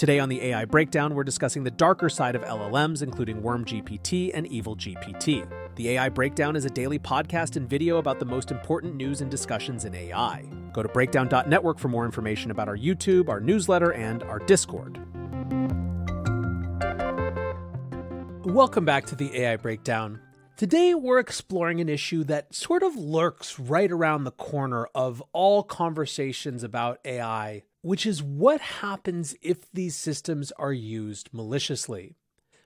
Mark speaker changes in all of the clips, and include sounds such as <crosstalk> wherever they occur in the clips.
Speaker 1: Today on the AI Breakdown, we're discussing the darker side of LLMs, including Worm GPT and Evil GPT. The AI Breakdown is a daily podcast and video about the most important news and discussions in AI. Go to breakdown.network for more information about our YouTube, our newsletter, and our Discord. Welcome back to the AI Breakdown. Today, we're exploring an issue that sort of lurks right around the corner of all conversations about AI which is what happens if these systems are used maliciously.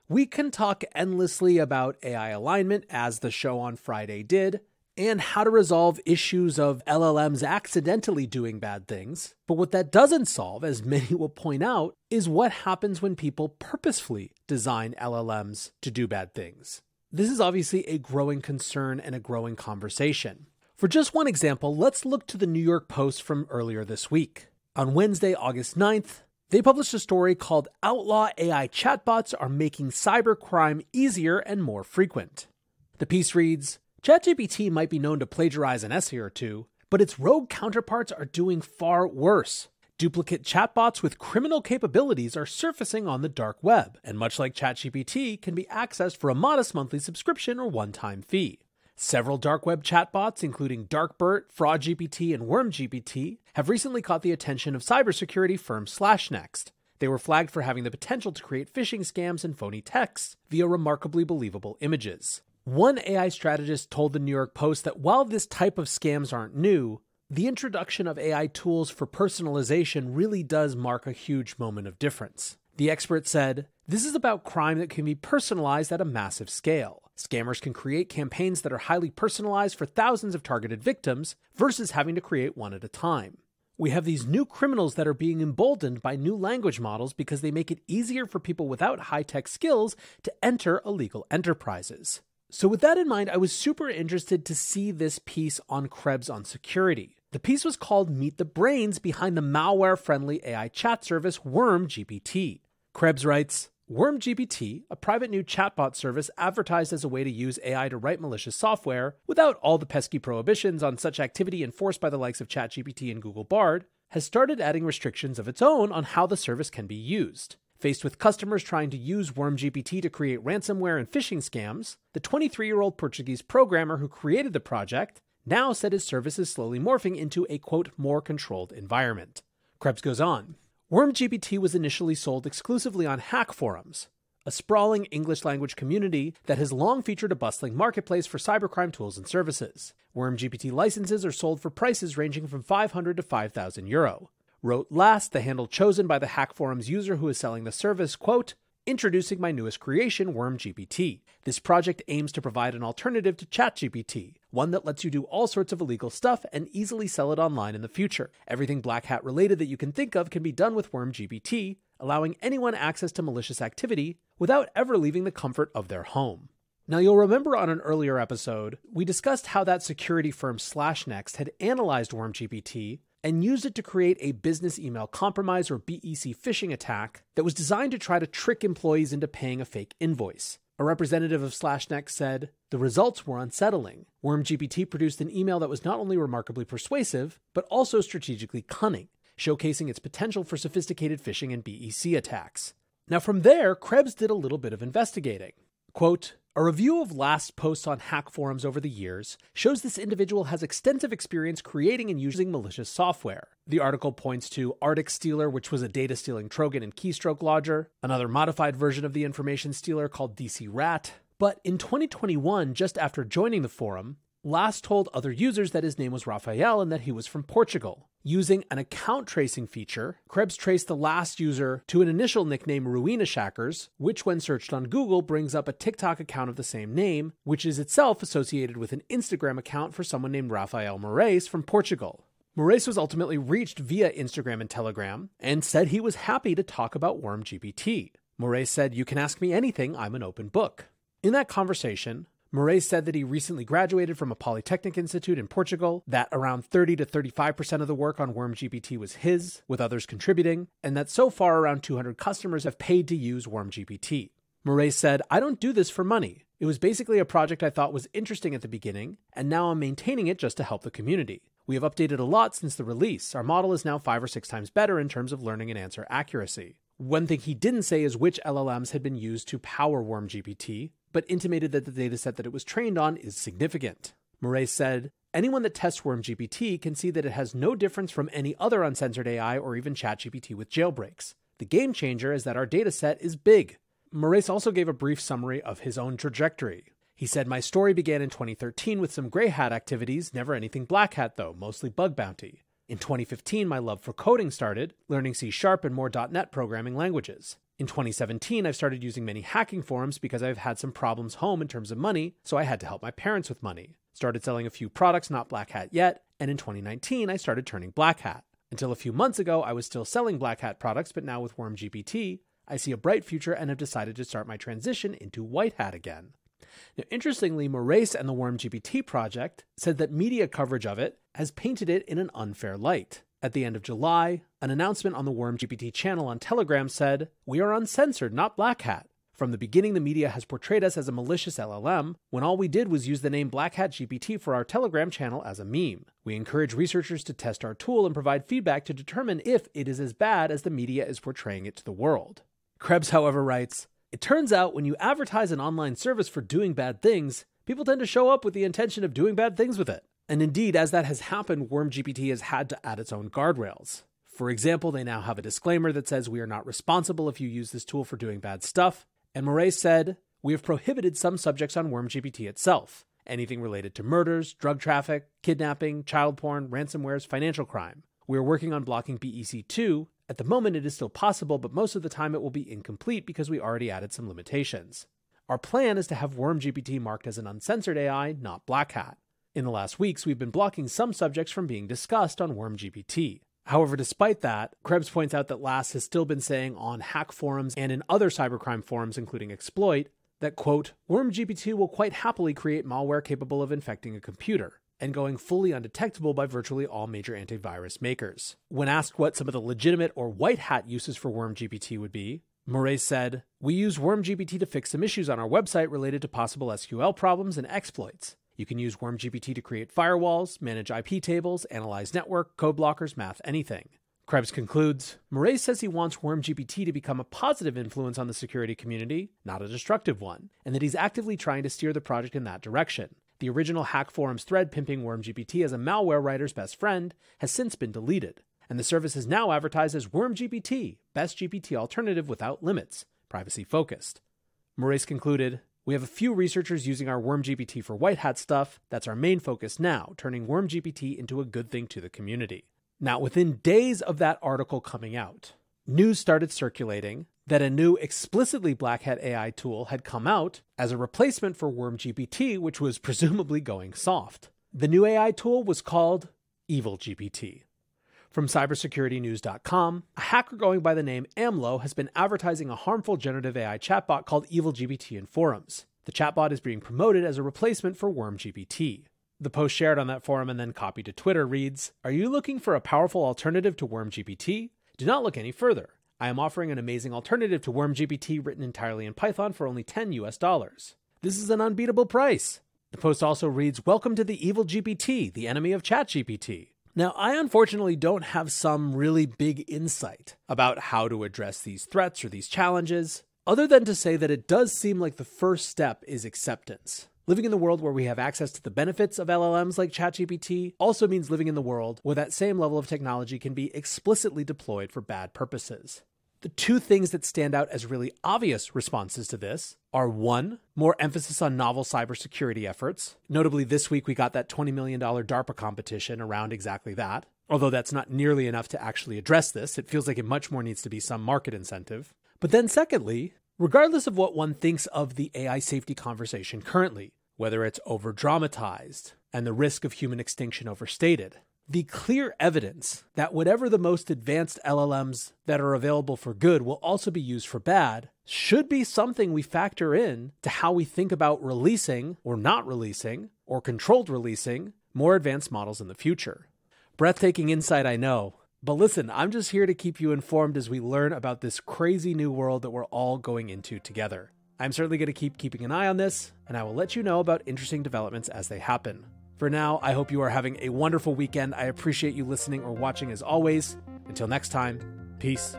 Speaker 1: We can talk endlessly about AI alignment, as the show on Friday did, and how to resolve issues of LLMs accidentally doing bad things. But what that doesn't solve, as many will point out, is what happens when people purposefully design LLMs to do bad things. This is obviously a growing concern and a growing conversation. For just one example, let's look to the New York Post from earlier this week. On Wednesday, August 9th, they published a story called Outlaw AI Chatbots Are Making Cybercrime Easier and More Frequent. The piece reads ChatGPT might be known to plagiarize an essay or two, but its rogue counterparts are doing far worse. Duplicate chatbots with criminal capabilities are surfacing on the dark web, and much like ChatGPT, can be accessed for a modest monthly subscription or one time fee. Several dark web chatbots, including Darkbert, FraudGPT, and WormGPT, have recently caught the attention of cybersecurity firm SlashNext. They were flagged for having the potential to create phishing scams and phony texts via remarkably believable images. One AI strategist told the New York Post that while this type of scams aren't new, the introduction of AI tools for personalization really does mark a huge moment of difference. The expert said, This is about crime that can be personalized at a massive scale. Scammers can create campaigns that are highly personalized for thousands of targeted victims versus having to create one at a time. We have these new criminals that are being emboldened by new language models because they make it easier for people without high tech skills to enter illegal enterprises. So, with that in mind, I was super interested to see this piece on Krebs on security. The piece was called Meet the Brains Behind the Malware Friendly AI Chat Service Worm GPT. Krebs writes, WormGPT, a private new chatbot service advertised as a way to use AI to write malicious software without all the pesky prohibitions on such activity enforced by the likes of ChatGPT and Google Bard, has started adding restrictions of its own on how the service can be used. Faced with customers trying to use WormGPT to create ransomware and phishing scams, the 23 year old Portuguese programmer who created the project now said his service is slowly morphing into a quote, more controlled environment. Krebs goes on. WormGPT was initially sold exclusively on hack forums, a sprawling English language community that has long featured a bustling marketplace for cybercrime tools and services. WormGPT licenses are sold for prices ranging from 500 to 5,000 euro. Wrote last, the handle chosen by the hack forum's user who is selling the service, quote, Introducing my newest creation, WormGPT. This project aims to provide an alternative to ChatGPT, one that lets you do all sorts of illegal stuff and easily sell it online in the future. Everything Black Hat related that you can think of can be done with WormGPT, allowing anyone access to malicious activity without ever leaving the comfort of their home. Now, you'll remember on an earlier episode, we discussed how that security firm SlashNext had analyzed WormGPT and used it to create a business email compromise or BEC phishing attack that was designed to try to trick employees into paying a fake invoice. A representative of SlashNext said, The results were unsettling. WormGPT produced an email that was not only remarkably persuasive, but also strategically cunning, showcasing its potential for sophisticated phishing and BEC attacks. Now, from there, Krebs did a little bit of investigating. Quote, a review of last posts on hack forums over the years shows this individual has extensive experience creating and using malicious software. The article points to Arctic Stealer, which was a data stealing Trojan and keystroke logger, another modified version of the information stealer called DC Rat. But in 2021, just after joining the forum, Last told other users that his name was Raphael and that he was from Portugal. Using an account tracing feature, Krebs traced the last user to an initial nickname Ruina Shackers, which, when searched on Google, brings up a TikTok account of the same name, which is itself associated with an Instagram account for someone named Rafael Morais from Portugal. Morais was ultimately reached via Instagram and Telegram and said he was happy to talk about WormGPT. Morais said, You can ask me anything, I'm an open book. In that conversation, Morais said that he recently graduated from a Polytechnic Institute in Portugal, that around 30 to 35% of the work on WormGPT was his, with others contributing, and that so far around 200 customers have paid to use WormGPT. Morais said, I don't do this for money. It was basically a project I thought was interesting at the beginning, and now I'm maintaining it just to help the community. We have updated a lot since the release. Our model is now five or six times better in terms of learning and answer accuracy. One thing he didn't say is which LLMs had been used to power WormGPT, but intimated that the dataset that it was trained on is significant. Morais said, Anyone that tests WormGPT can see that it has no difference from any other uncensored AI or even ChatGPT with jailbreaks. The game changer is that our dataset is big. Morais also gave a brief summary of his own trajectory. He said, My story began in 2013 with some gray hat activities, never anything black hat though, mostly bug bounty. In 2015, my love for coding started, learning C Sharp and more .NET programming languages. In 2017, I've started using many hacking forums because I've had some problems home in terms of money, so I had to help my parents with money. Started selling a few products, not Black Hat yet, and in 2019, I started turning Black Hat. Until a few months ago, I was still selling Black Hat products, but now with WormGPT, I see a bright future and have decided to start my transition into White Hat again. Now, interestingly, Morais and the WormGPT project said that media coverage of it has painted it in an unfair light. At the end of July, an announcement on the WormGPT channel on Telegram said, We are uncensored, not Black Hat. From the beginning, the media has portrayed us as a malicious LLM when all we did was use the name Black Hat GPT for our Telegram channel as a meme. We encourage researchers to test our tool and provide feedback to determine if it is as bad as the media is portraying it to the world. Krebs, however, writes It turns out when you advertise an online service for doing bad things, people tend to show up with the intention of doing bad things with it. And indeed, as that has happened, WormGPT has had to add its own guardrails. For example, they now have a disclaimer that says we are not responsible if you use this tool for doing bad stuff. And Morais said, We have prohibited some subjects on WormGPT itself anything related to murders, drug traffic, kidnapping, child porn, ransomwares, financial crime. We are working on blocking BEC2. At the moment, it is still possible, but most of the time it will be incomplete because we already added some limitations. Our plan is to have WormGPT marked as an uncensored AI, not Black Hat. In the last weeks, we've been blocking some subjects from being discussed on WormGPT. However, despite that, Krebs points out that Last has still been saying on hack forums and in other cybercrime forums, including Exploit, that, quote, WormGPT will quite happily create malware capable of infecting a computer and going fully undetectable by virtually all major antivirus makers. When asked what some of the legitimate or white hat uses for WormGPT would be, Morais said, We use WormGPT to fix some issues on our website related to possible SQL problems and exploits. You can use WormGPT to create firewalls, manage IP tables, analyze network, code blockers, math, anything. Krebs concludes Morais says he wants WormGPT to become a positive influence on the security community, not a destructive one, and that he's actively trying to steer the project in that direction. The original Hack Forums thread pimping WormGPT as a malware writer's best friend has since been deleted, and the service is now advertised as WormGPT, best GPT alternative without limits, privacy focused. Morais concluded we have a few researchers using our WormGPT for white hat stuff. That's our main focus now, turning WormGPT into a good thing to the community. Now, within days of that article coming out, news started circulating that a new explicitly Black Hat AI tool had come out as a replacement for WormGPT, which was <laughs> presumably going soft. The new AI tool was called Evil GPT. From cybersecuritynews.com, a hacker going by the name AMLO has been advertising a harmful generative AI chatbot called EvilGPT in forums. The chatbot is being promoted as a replacement for WormGPT. The post shared on that forum and then copied to Twitter reads Are you looking for a powerful alternative to WormGPT? Do not look any further. I am offering an amazing alternative to WormGPT written entirely in Python for only 10 US dollars. This is an unbeatable price. The post also reads Welcome to the Evil GPT, the enemy of ChatGPT. Now, I unfortunately don't have some really big insight about how to address these threats or these challenges, other than to say that it does seem like the first step is acceptance. Living in the world where we have access to the benefits of LLMs like ChatGPT also means living in the world where that same level of technology can be explicitly deployed for bad purposes. The two things that stand out as really obvious responses to this are one, more emphasis on novel cybersecurity efforts. Notably, this week we got that $20 million DARPA competition around exactly that. Although that's not nearly enough to actually address this, it feels like it much more needs to be some market incentive. But then, secondly, regardless of what one thinks of the AI safety conversation currently, whether it's over dramatized and the risk of human extinction overstated, the clear evidence that whatever the most advanced LLMs that are available for good will also be used for bad should be something we factor in to how we think about releasing or not releasing or controlled releasing more advanced models in the future. Breathtaking insight, I know. But listen, I'm just here to keep you informed as we learn about this crazy new world that we're all going into together. I'm certainly going to keep keeping an eye on this, and I will let you know about interesting developments as they happen. For now, I hope you are having a wonderful weekend. I appreciate you listening or watching as always. Until next time, peace.